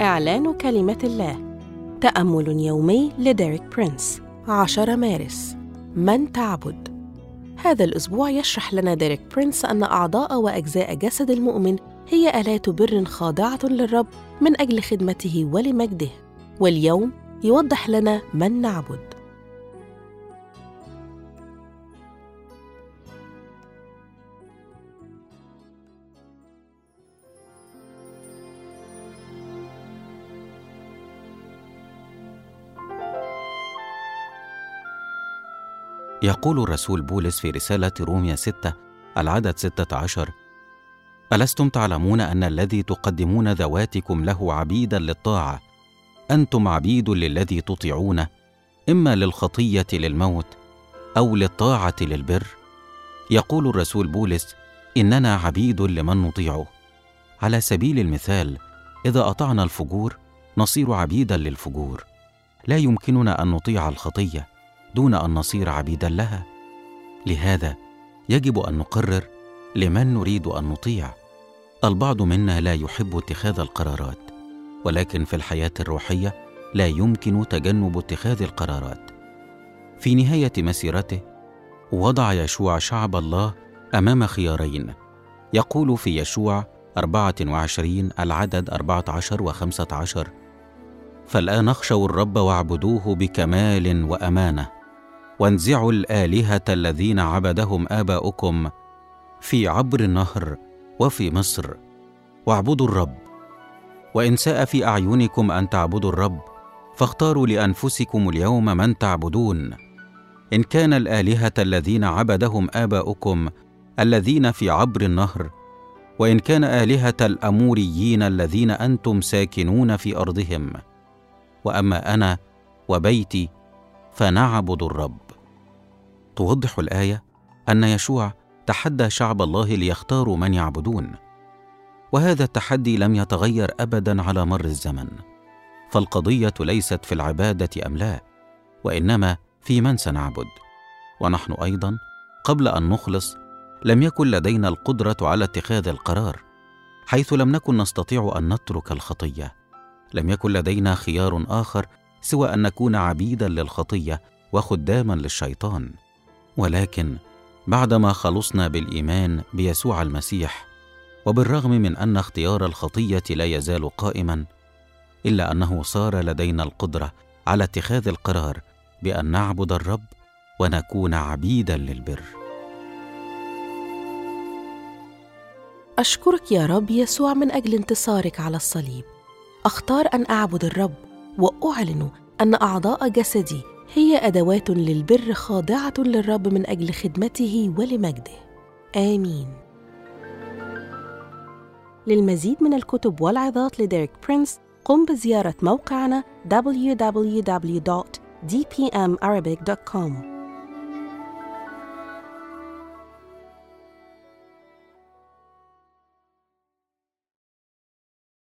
إعلان كلمة الله. تأمل يومي لديريك برينس. 10 مارس. من تعبد؟ هذا الأسبوع يشرح لنا ديريك برينس أن أعضاء وأجزاء جسد المؤمن هي آلات بر خاضعة للرب من أجل خدمته ولمجده. واليوم يوضح لنا من نعبد. يقول الرسول بولس في رسالة روميا 6 العدد 16 ألستم تعلمون أن الذي تقدمون ذواتكم له عبيدا للطاعة؟ أنتم عبيد للذي تطيعونه إما للخطية للموت أو للطاعة للبر؟ يقول الرسول بولس إننا عبيد لمن نطيعه. على سبيل المثال إذا أطعنا الفجور نصير عبيدا للفجور. لا يمكننا أن نطيع الخطية. دون أن نصير عبيدا لها. لهذا يجب أن نقرر لمن نريد أن نطيع. البعض منا لا يحب اتخاذ القرارات ولكن في الحياة الروحية لا يمكن تجنب اتخاذ القرارات. في نهاية مسيرته وضع يشوع شعب الله أمام خيارين. يقول في يشوع 24 العدد 14 و15 فالآن اخشوا الرب وأعبدوه بكمال وأمانة. وانزعوا الآلهة الذين عبدهم آباؤكم في عبر النهر وفي مصر. واعبدوا الرب. وإن ساء في أعينكم أن تعبدوا الرب فاختاروا لأنفسكم اليوم من تعبدون. إن كان الآلهة الذين عبدهم آباؤكم الذين في عبر النهر وإن كان آلهة الأموريين الذين أنتم ساكنون في أرضهم. وأما أنا وبيتي فنعبد الرب. توضح الآية أن يشوع تحدى شعب الله ليختاروا من يعبدون. وهذا التحدي لم يتغير ابدا على مر الزمن. فالقضية ليست في العبادة أم لا وإنما في من سنعبد. ونحن أيضا قبل أن نخلص لم يكن لدينا القدرة على اتخاذ القرار حيث لم نكن نستطيع أن نترك الخطية. لم يكن لدينا خيار آخر سوى أن نكون عبيدا للخطية وخداما للشيطان. ولكن بعدما خلصنا بالإيمان بيسوع المسيح وبالرغم من أن اختيار الخطية لا يزال قائما إلا أنه صار لدينا القدرة على اتخاذ القرار بأن نعبد الرب ونكون عبيدا للبر. أشكرك يا رب يسوع من أجل انتصارك على الصليب. أختار أن أعبد الرب وأعلن أن أعضاء جسدي هي أدوات للبر خاضعة للرب من أجل خدمته ولمجده. آمين. للمزيد من الكتب والعظات لديريك برينس قم بزيارة موقعنا www.dpmarabic.com